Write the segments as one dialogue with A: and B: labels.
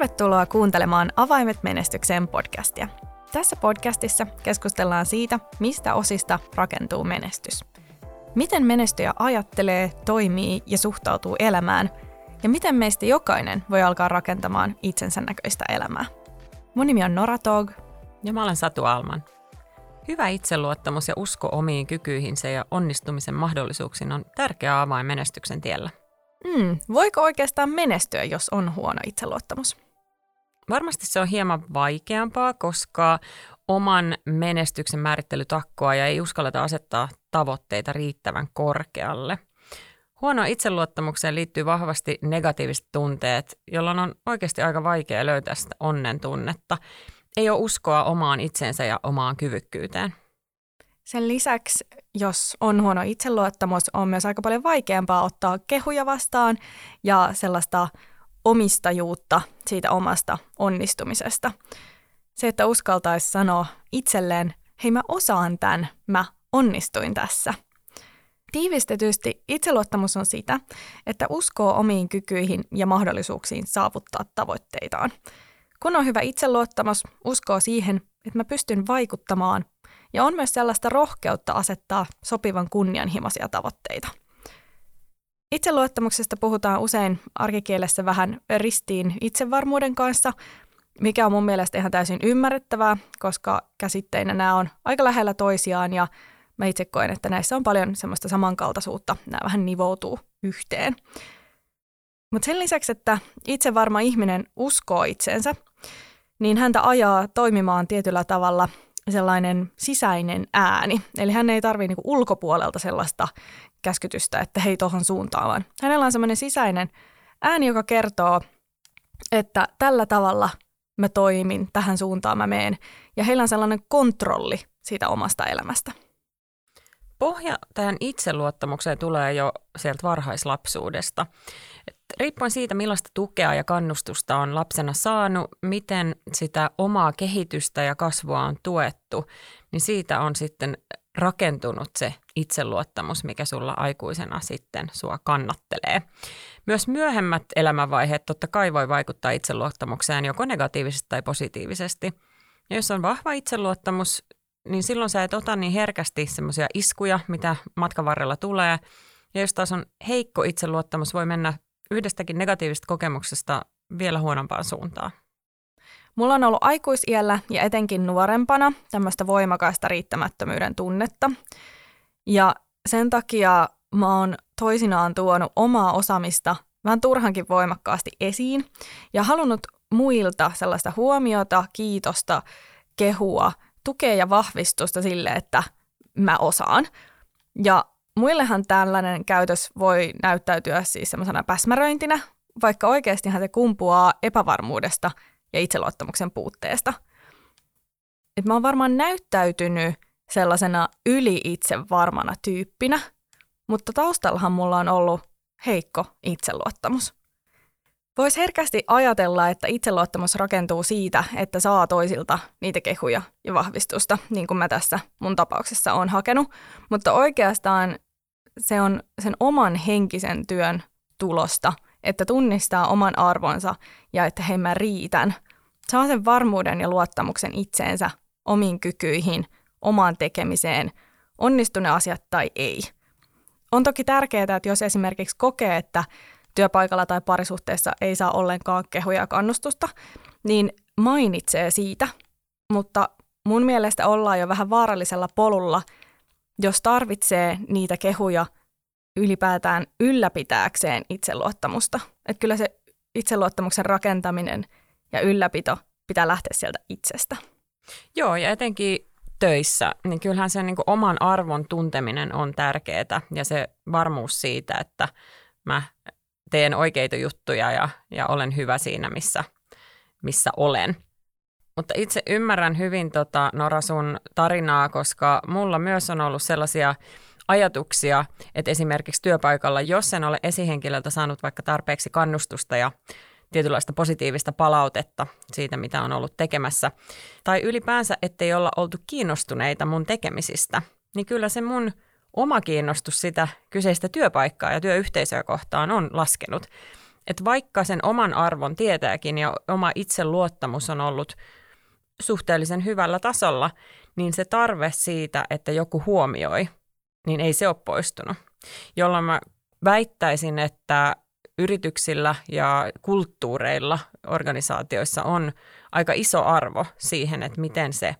A: Tervetuloa kuuntelemaan Avaimet menestykseen podcastia. Tässä podcastissa keskustellaan siitä, mistä osista rakentuu menestys. Miten menestyjä ajattelee, toimii ja suhtautuu elämään, ja miten meistä jokainen voi alkaa rakentamaan itsensä näköistä elämää. Mun nimi on Nora Tog.
B: Ja mä olen Satu Alman. Hyvä itseluottamus ja usko omiin kykyihinsä ja onnistumisen mahdollisuuksiin on tärkeä avain menestyksen tiellä.
A: Mm, voiko oikeastaan menestyä, jos on huono itseluottamus?
B: Varmasti se on hieman vaikeampaa, koska oman menestyksen määrittelytakkoa ja ei uskalleta asettaa tavoitteita riittävän korkealle. Huono itseluottamukseen liittyy vahvasti negatiiviset tunteet, jolloin on oikeasti aika vaikea löytää sitä onnen tunnetta. Ei ole uskoa omaan itseensä ja omaan kyvykkyyteen.
A: Sen lisäksi, jos on huono itseluottamus, on myös aika paljon vaikeampaa ottaa kehuja vastaan ja sellaista omistajuutta siitä omasta onnistumisesta. Se, että uskaltaisi sanoa itselleen, hei mä osaan tämän, mä onnistuin tässä. Tiivistetysti itseluottamus on sitä, että uskoo omiin kykyihin ja mahdollisuuksiin saavuttaa tavoitteitaan. Kun on hyvä itseluottamus, uskoo siihen, että mä pystyn vaikuttamaan ja on myös sellaista rohkeutta asettaa sopivan kunnianhimoisia tavoitteita. Itseluottamuksesta puhutaan usein arkikielessä vähän ristiin itsevarmuuden kanssa, mikä on mun mielestä ihan täysin ymmärrettävää, koska käsitteinä nämä on aika lähellä toisiaan ja mä itse koen, että näissä on paljon semmoista samankaltaisuutta, nämä vähän nivoutuu yhteen. Mutta sen lisäksi, että itsevarma ihminen uskoo itseensä, niin häntä ajaa toimimaan tietyllä tavalla sellainen sisäinen ääni. Eli hän ei tarvitse niinku ulkopuolelta sellaista käskytystä, että hei tuohon suuntaan, vaan hänellä on sellainen sisäinen ääni, joka kertoo, että tällä tavalla mä toimin, tähän suuntaan mä meen. Ja heillä on sellainen kontrolli siitä omasta elämästä.
B: Pohja tähän itseluottamukseen tulee jo sieltä varhaislapsuudesta. Riippuen siitä, millaista tukea ja kannustusta on lapsena saanut, miten sitä omaa kehitystä ja kasvua on tuettu, niin siitä on sitten rakentunut se itseluottamus, mikä sulla aikuisena sitten sua kannattelee. Myös myöhemmät elämänvaiheet totta kai voi vaikuttaa itseluottamukseen joko negatiivisesti tai positiivisesti. Ja jos on vahva itseluottamus, niin silloin sä et ota niin herkästi semmoisia iskuja, mitä matkan varrella tulee. Ja jos taas on heikko itseluottamus, voi mennä yhdestäkin negatiivisesta kokemuksesta vielä huonompaan suuntaan.
A: Mulla on ollut aikuisiellä ja etenkin nuorempana tämmöistä voimakasta riittämättömyyden tunnetta. Ja sen takia mä oon toisinaan tuonut omaa osaamista vähän turhankin voimakkaasti esiin ja halunnut muilta sellaista huomiota, kiitosta, kehua, tukea ja vahvistusta sille, että mä osaan. Ja muillehan tällainen käytös voi näyttäytyä siis semmoisena päsmäröintinä, vaikka oikeastihan se kumpuaa epävarmuudesta ja itseluottamuksen puutteesta. Et mä oon varmaan näyttäytynyt sellaisena yli itsevarmana tyyppinä, mutta taustallahan mulla on ollut heikko itseluottamus. Voisi herkästi ajatella, että itseluottamus rakentuu siitä, että saa toisilta niitä kehuja ja vahvistusta, niin kuin mä tässä mun tapauksessa on hakenut, mutta oikeastaan se on sen oman henkisen työn tulosta, että tunnistaa oman arvonsa ja että hei mä riitän. Saa sen varmuuden ja luottamuksen itseensä, omiin kykyihin, omaan tekemiseen, onnistu ne asiat tai ei. On toki tärkeää, että jos esimerkiksi kokee, että työpaikalla tai parisuhteessa ei saa ollenkaan kehuja ja kannustusta, niin mainitsee siitä, mutta mun mielestä ollaan jo vähän vaarallisella polulla, jos tarvitsee niitä kehuja ylipäätään ylläpitääkseen itseluottamusta. Että kyllä se itseluottamuksen rakentaminen ja ylläpito pitää lähteä sieltä itsestä.
B: Joo, ja etenkin töissä, niin kyllähän se niin oman arvon tunteminen on tärkeää ja se varmuus siitä, että mä teen oikeita juttuja ja, ja olen hyvä siinä, missä, missä olen. Mutta itse ymmärrän hyvin tota, Nora sun tarinaa, koska mulla myös on ollut sellaisia ajatuksia, että esimerkiksi työpaikalla, jos en ole esihenkilöltä saanut vaikka tarpeeksi kannustusta ja tietynlaista positiivista palautetta siitä, mitä on ollut tekemässä, tai ylipäänsä, ettei olla oltu kiinnostuneita mun tekemisistä, niin kyllä se mun oma kiinnostus sitä kyseistä työpaikkaa ja työyhteisöä kohtaan on laskenut. Että vaikka sen oman arvon tietääkin ja oma itseluottamus on ollut suhteellisen hyvällä tasolla, niin se tarve siitä, että joku huomioi, niin ei se ole poistunut. Jolloin mä väittäisin, että yrityksillä ja kulttuureilla organisaatioissa on aika iso arvo siihen, että miten se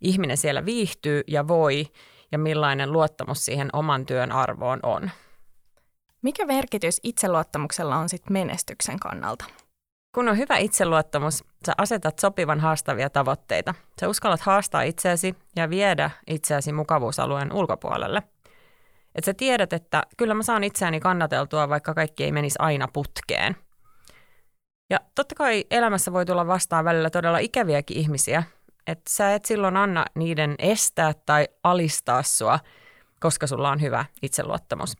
B: ihminen siellä viihtyy ja voi ja millainen luottamus siihen oman työn arvoon on.
A: Mikä merkitys itseluottamuksella on sitten menestyksen kannalta?
B: Kun on hyvä itseluottamus, sä asetat sopivan haastavia tavoitteita. Sä uskallat haastaa itseäsi ja viedä itseäsi mukavuusalueen ulkopuolelle. Että sä tiedät, että kyllä mä saan itseäni kannateltua, vaikka kaikki ei menisi aina putkeen. Ja totta kai elämässä voi tulla vastaan välillä todella ikäviäkin ihmisiä, että sä et silloin anna niiden estää tai alistaa sua, koska sulla on hyvä itseluottamus.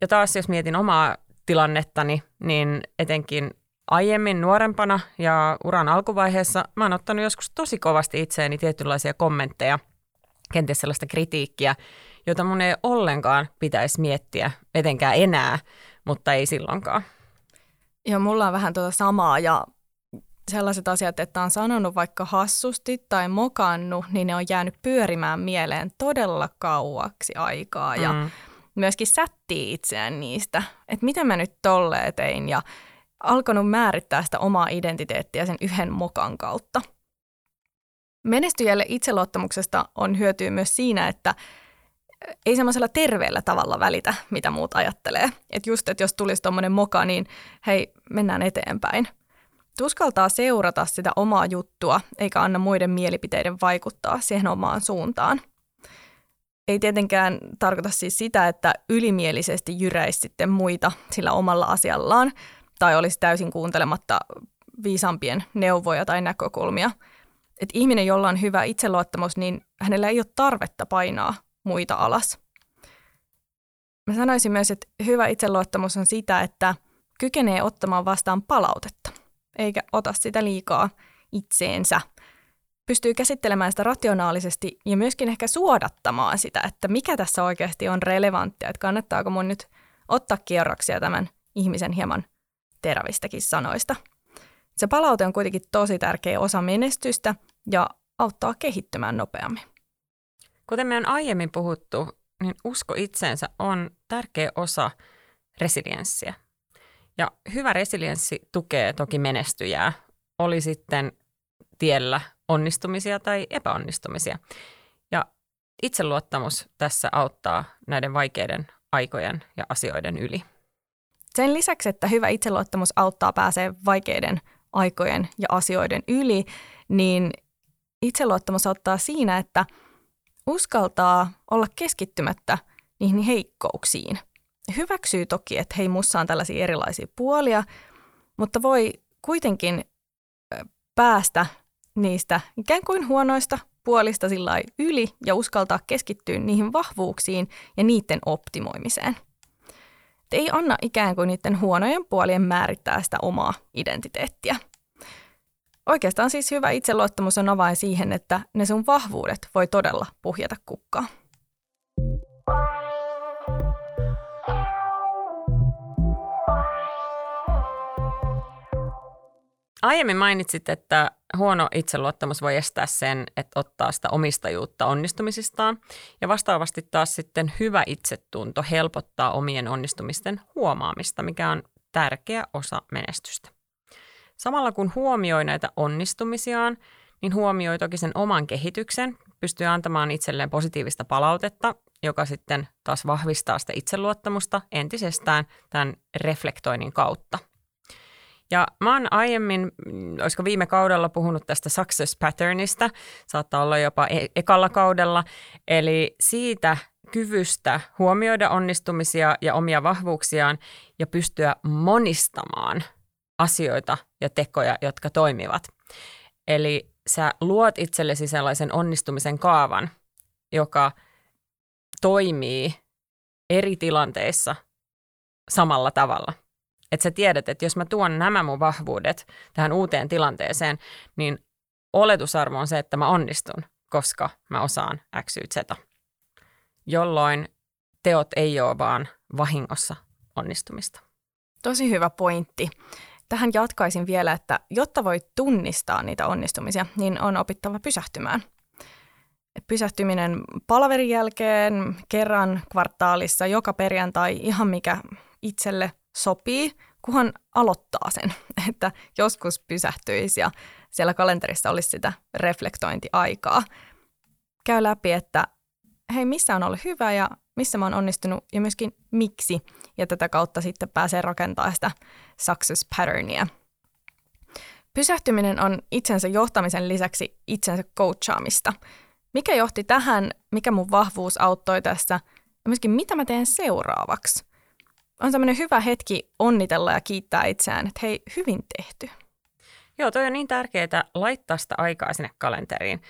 B: Ja taas jos mietin omaa tilannettani, niin etenkin aiemmin nuorempana ja uran alkuvaiheessa mä oon ottanut joskus tosi kovasti itseeni tietynlaisia kommentteja, kenties sellaista kritiikkiä, jota mun ei ollenkaan pitäisi miettiä, etenkään enää, mutta ei silloinkaan.
A: Joo, mulla on vähän tuota samaa ja sellaiset asiat, että on sanonut vaikka hassusti tai mokannut, niin ne on jäänyt pyörimään mieleen todella kauaksi aikaa ja mm. myöskin sättii itseään niistä, että miten mä nyt tolleen tein ja alkanut määrittää sitä omaa identiteettiä sen yhden mokan kautta. Menestyjälle itseluottamuksesta on hyötyä myös siinä, että ei semmoisella terveellä tavalla välitä, mitä muut ajattelee. Että just, että jos tulisi tuommoinen moka, niin hei, mennään eteenpäin. Tuskaltaa seurata sitä omaa juttua, eikä anna muiden mielipiteiden vaikuttaa siihen omaan suuntaan. Ei tietenkään tarkoita siis sitä, että ylimielisesti jyräisi sitten muita sillä omalla asiallaan, tai olisi täysin kuuntelematta viisampien neuvoja tai näkökulmia. Et ihminen, jolla on hyvä itseluottamus, niin hänellä ei ole tarvetta painaa muita alas. Mä sanoisin myös, että hyvä itseluottamus on sitä, että kykenee ottamaan vastaan palautetta, eikä ota sitä liikaa itseensä. Pystyy käsittelemään sitä rationaalisesti ja myöskin ehkä suodattamaan sitä, että mikä tässä oikeasti on relevanttia, että kannattaako mun nyt ottaa kierroksia tämän ihmisen hieman terävistäkin sanoista. Se palaute on kuitenkin tosi tärkeä osa menestystä ja auttaa kehittymään nopeammin.
B: Kuten me on aiemmin puhuttu, niin usko itseensä on tärkeä osa resilienssiä. Ja hyvä resilienssi tukee toki menestyjää, oli sitten tiellä onnistumisia tai epäonnistumisia. Ja itseluottamus tässä auttaa näiden vaikeiden aikojen ja asioiden yli.
A: Sen lisäksi, että hyvä itseluottamus auttaa pääsee vaikeiden aikojen ja asioiden yli, niin itseluottamus auttaa siinä, että uskaltaa olla keskittymättä niihin heikkouksiin. Hyväksyy toki, että hei, mussa on tällaisia erilaisia puolia, mutta voi kuitenkin päästä niistä ikään kuin huonoista puolista sillä yli ja uskaltaa keskittyä niihin vahvuuksiin ja niiden optimoimiseen ei anna ikään kuin niiden huonojen puolien määrittää sitä omaa identiteettiä. Oikeastaan siis hyvä itseluottamus on avain siihen, että ne sun vahvuudet voi todella puhjata kukkaa.
B: Aiemmin mainitsit, että huono itseluottamus voi estää sen, että ottaa sitä omistajuutta onnistumisistaan. Ja vastaavasti taas sitten hyvä itsetunto helpottaa omien onnistumisten huomaamista, mikä on tärkeä osa menestystä. Samalla kun huomioi näitä onnistumisiaan, niin huomioi toki sen oman kehityksen, pystyy antamaan itselleen positiivista palautetta, joka sitten taas vahvistaa sitä itseluottamusta entisestään tämän reflektoinnin kautta – ja mä oon aiemmin, olisiko viime kaudella puhunut tästä success patternista, saattaa olla jopa e- ekalla kaudella, eli siitä kyvystä huomioida onnistumisia ja omia vahvuuksiaan ja pystyä monistamaan asioita ja tekoja, jotka toimivat. Eli sä luot itsellesi sellaisen onnistumisen kaavan, joka toimii eri tilanteissa samalla tavalla – että sä tiedät, että jos mä tuon nämä mun vahvuudet tähän uuteen tilanteeseen, niin oletusarvo on se, että mä onnistun, koska mä osaan X, Y, Z. Jolloin teot ei ole vaan vahingossa onnistumista.
A: Tosi hyvä pointti. Tähän jatkaisin vielä, että jotta voit tunnistaa niitä onnistumisia, niin on opittava pysähtymään. Pysähtyminen palaverin jälkeen kerran kvartaalissa, joka perjantai, ihan mikä itselle sopii, kunhan aloittaa sen, että joskus pysähtyisi ja siellä kalenterissa olisi sitä reflektointiaikaa. Käy läpi, että hei, missä on ollut hyvä ja missä mä oon onnistunut ja myöskin miksi. Ja tätä kautta sitten pääsee rakentamaan sitä success patternia. Pysähtyminen on itsensä johtamisen lisäksi itsensä coachaamista. Mikä johti tähän, mikä mun vahvuus auttoi tässä ja myöskin mitä mä teen seuraavaksi. On tämmöinen hyvä hetki onnitella ja kiittää itseään, että hei, hyvin tehty.
B: Joo, toi on niin tärkeää laittaa sitä aikaa sinne kalenteriin.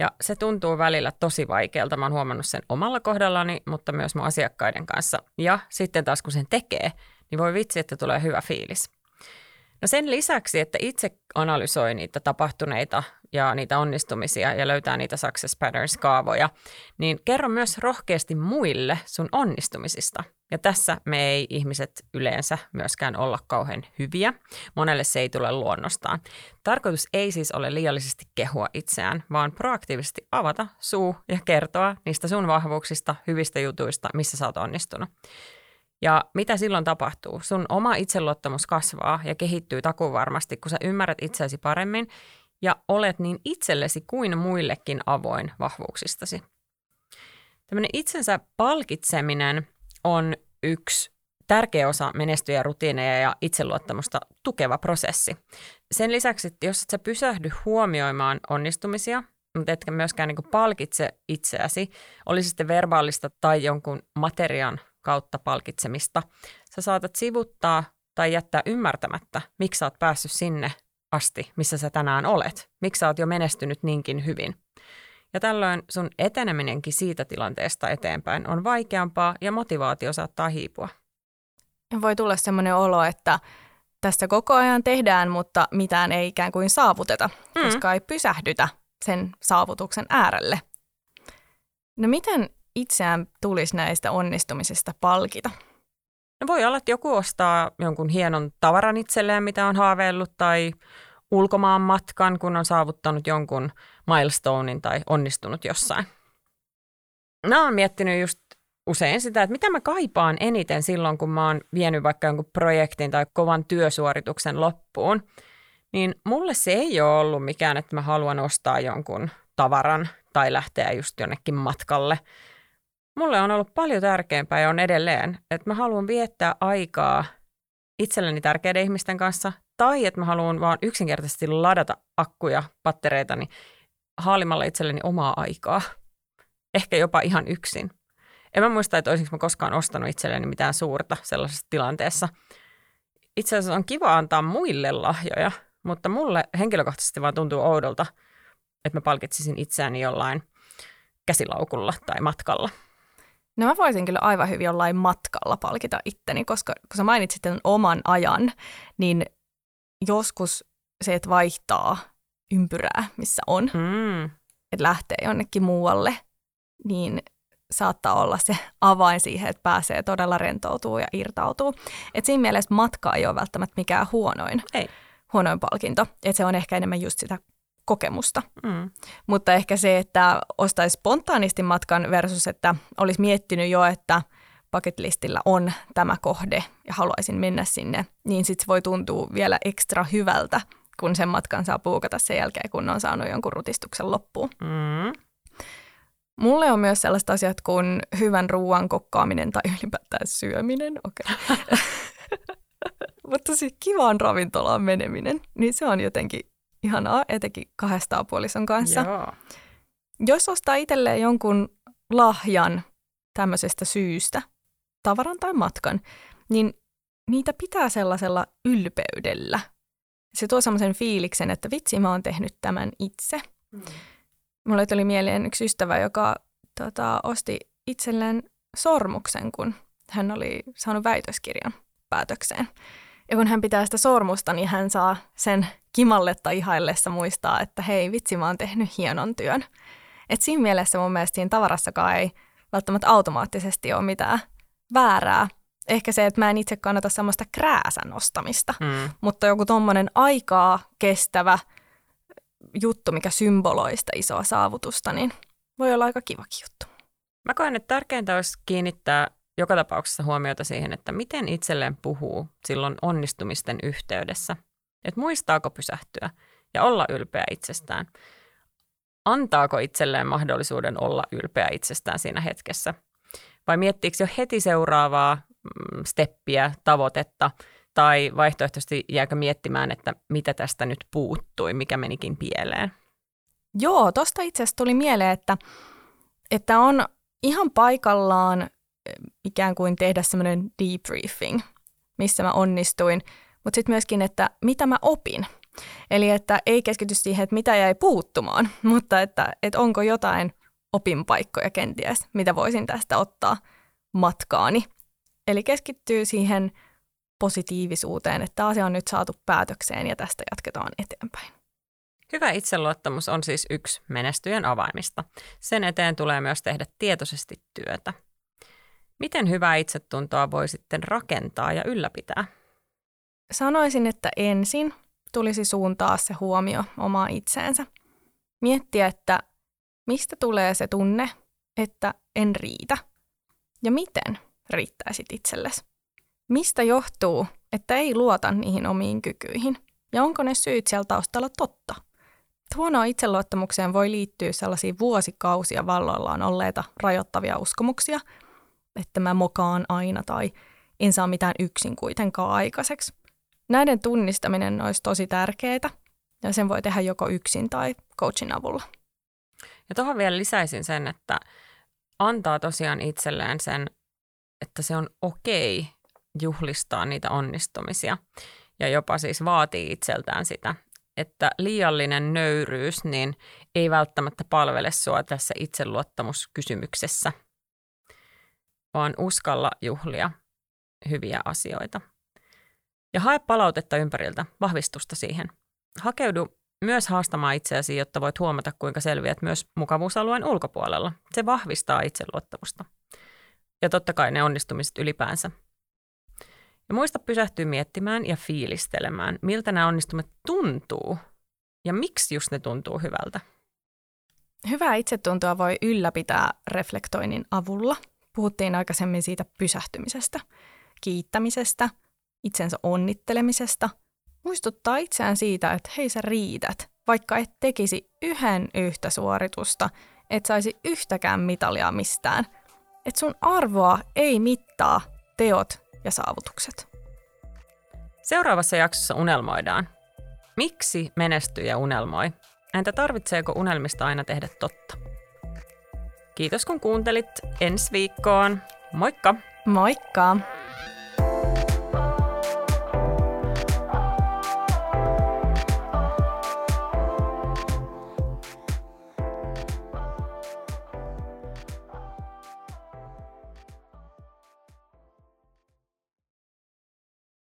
B: Ja se tuntuu välillä tosi vaikealta. Mä oon huomannut sen omalla kohdallani, mutta myös mun asiakkaiden kanssa. Ja sitten taas kun sen tekee, niin voi vitsi, että tulee hyvä fiilis. No sen lisäksi, että itse analysoi niitä tapahtuneita ja niitä onnistumisia ja löytää niitä success patterns-kaavoja, niin kerro myös rohkeasti muille sun onnistumisista. Ja tässä me ei ihmiset yleensä myöskään olla kauhean hyviä. Monelle se ei tule luonnostaan. Tarkoitus ei siis ole liiallisesti kehua itseään, vaan proaktiivisesti avata suu ja kertoa niistä sun vahvuuksista, hyvistä jutuista, missä sä oot onnistunut. Ja mitä silloin tapahtuu? Sun oma itseluottamus kasvaa ja kehittyy takuvarmasti, kun sä ymmärrät itseäsi paremmin ja olet niin itsellesi kuin muillekin avoin vahvuuksistasi. Tämmöinen itsensä palkitseminen on yksi tärkeä osa menestyjä rutiineja ja itseluottamusta tukeva prosessi. Sen lisäksi, että jos et sä pysähdy huomioimaan onnistumisia, mutta etkä myöskään niin palkitse itseäsi, olisi sitten verbaalista tai jonkun materiaan kautta palkitsemista, sä saatat sivuttaa tai jättää ymmärtämättä, miksi sä oot päässyt sinne asti, missä sä tänään olet. Miksi sä oot jo menestynyt niinkin hyvin. Ja tällöin sun eteneminenkin siitä tilanteesta eteenpäin on vaikeampaa ja motivaatio saattaa hiipua.
A: Voi tulla sellainen olo, että tästä koko ajan tehdään, mutta mitään ei ikään kuin saavuteta, mm. koska ei pysähdytä sen saavutuksen äärelle. No miten itseään tulisi näistä onnistumisista palkita?
B: No voi olla, että joku ostaa jonkun hienon tavaran itselleen, mitä on haaveillut, tai ulkomaan matkan, kun on saavuttanut jonkun milestonein tai onnistunut jossain. Mä oon miettinyt just usein sitä, että mitä mä kaipaan eniten silloin, kun mä oon vienyt vaikka jonkun projektin tai kovan työsuorituksen loppuun. Niin mulle se ei ole ollut mikään, että mä haluan ostaa jonkun tavaran tai lähteä just jonnekin matkalle – mulle on ollut paljon tärkeämpää ja on edelleen, että mä haluan viettää aikaa itselleni tärkeiden ihmisten kanssa tai että mä haluan vaan yksinkertaisesti ladata akkuja, pattereitani haalimalla itselleni omaa aikaa. Ehkä jopa ihan yksin. En mä muista, että olisinko mä koskaan ostanut itselleni mitään suurta sellaisessa tilanteessa. Itse asiassa on kiva antaa muille lahjoja, mutta mulle henkilökohtaisesti vaan tuntuu oudolta, että mä palkitsisin itseäni jollain käsilaukulla tai matkalla.
A: No mä voisin kyllä aivan hyvin jollain matkalla palkita itteni, koska kun sä mainitsit tämän oman ajan, niin joskus se, että vaihtaa ympyrää, missä on, mm. että lähtee jonnekin muualle, niin saattaa olla se avain siihen, että pääsee todella rentoutuu ja irtautuu. Et siinä mielessä matka ei ole välttämättä mikään huonoin,
B: ei.
A: huonoin palkinto. Et se on ehkä enemmän just sitä kokemusta. Mm. Mutta ehkä se, että ostaisi spontaanisti matkan versus, että olisi miettinyt jo, että bucketlistillä on tämä kohde ja haluaisin mennä sinne, niin sitten se voi tuntua vielä ekstra hyvältä, kun sen matkan saa puukata sen jälkeen, kun on saanut jonkun rutistuksen loppuun. Mm. Mulle on myös sellaiset asiat kuin hyvän ruoan kokkaaminen tai ylipäätään syöminen. Okay. Mutta siis kivaan ravintolaan meneminen, niin se on jotenkin ihanaa, etenkin kahdesta puolison kanssa.
B: Joo.
A: Jos ostaa itselleen jonkun lahjan tämmöisestä syystä, tavaran tai matkan, niin niitä pitää sellaisella ylpeydellä. Se tuo semmoisen fiiliksen, että vitsi, mä oon tehnyt tämän itse. Mm. Mulle tuli mieleen yksi ystävä, joka tota, osti itselleen sormuksen, kun hän oli saanut väitöskirjan päätökseen. Ja kun hän pitää sitä sormusta, niin hän saa sen kimalletta ihaillessa muistaa, että hei vitsi, mä oon tehnyt hienon työn. Et siinä mielessä mun mielestä siinä tavarassakaan ei välttämättä automaattisesti ole mitään väärää. ehkä se, että mä en itse kannata semmoista krääsän nostamista,
B: Mm.
A: mutta joku tommonen aikaa kestävä juttu, mikä symboloi sitä isoa saavutusta, niin voi olla aika kivakin juttu.
B: Mä koen, että tärkeintä olisi kiinnittää joka tapauksessa huomiota siihen, että miten itselleen puhuu silloin onnistumisten yhteydessä. Että muistaako pysähtyä ja olla ylpeä itsestään. Antaako itselleen mahdollisuuden olla ylpeä itsestään siinä hetkessä? Vai miettiikö jo heti seuraavaa mm, steppiä, tavoitetta, tai vaihtoehtoisesti jääkö miettimään, että mitä tästä nyt puuttui, mikä menikin pieleen?
A: Joo, tosta itse asiassa tuli mieleen, että, että on ihan paikallaan eh, ikään kuin tehdä semmoinen debriefing, missä mä onnistuin, mutta sitten myöskin, että mitä mä opin. Eli että ei keskity siihen, että mitä jäi puuttumaan, mutta että, että onko jotain opinpaikkoja kenties, mitä voisin tästä ottaa matkaani. Eli keskittyy siihen positiivisuuteen, että asia on nyt saatu päätökseen ja tästä jatketaan eteenpäin.
B: Hyvä itseluottamus on siis yksi menestyjen avaimista. Sen eteen tulee myös tehdä tietoisesti työtä. Miten hyvää itsetuntoa voi sitten rakentaa ja ylläpitää?
A: Sanoisin, että ensin tulisi suuntaa se huomio omaa itseensä. Miettiä, että mistä tulee se tunne, että en riitä. Ja miten riittäisit itsellesi. Mistä johtuu, että ei luota niihin omiin kykyihin? Ja onko ne syyt siellä taustalla totta? Huonoon itseluottamukseen voi liittyä sellaisia vuosikausia valloillaan olleita rajoittavia uskomuksia, että mä mokaan aina tai en saa mitään yksin kuitenkaan aikaiseksi. Näiden tunnistaminen olisi tosi tärkeää ja sen voi tehdä joko yksin tai coachin avulla.
B: Ja tuohon vielä lisäisin sen, että antaa tosiaan itselleen sen, että se on okei juhlistaa niitä onnistumisia ja jopa siis vaatii itseltään sitä, että liiallinen nöyryys niin ei välttämättä palvele sua tässä itseluottamuskysymyksessä, vaan uskalla juhlia hyviä asioita. Ja hae palautetta ympäriltä, vahvistusta siihen. Hakeudu myös haastamaan itseäsi, jotta voit huomata, kuinka selviät myös mukavuusalueen ulkopuolella. Se vahvistaa itseluottamusta. Ja totta kai ne onnistumiset ylipäänsä. Ja muista pysähtyä miettimään ja fiilistelemään, miltä nämä onnistumiset tuntuu ja miksi just ne tuntuu hyvältä.
A: Hyvää itsetuntoa voi ylläpitää reflektoinnin avulla. Puhuttiin aikaisemmin siitä pysähtymisestä, kiittämisestä, itsensä onnittelemisesta. Muistuttaa itseään siitä, että hei sä riität, vaikka et tekisi yhden yhtä suoritusta, et saisi yhtäkään mitalia mistään. Et sun arvoa ei mittaa teot ja saavutukset.
B: Seuraavassa jaksossa unelmoidaan. Miksi menestyy ja unelmoi? Entä tarvitseeko unelmista aina tehdä totta? Kiitos kun kuuntelit. Ensi viikkoon. Moikka!
A: Moikka!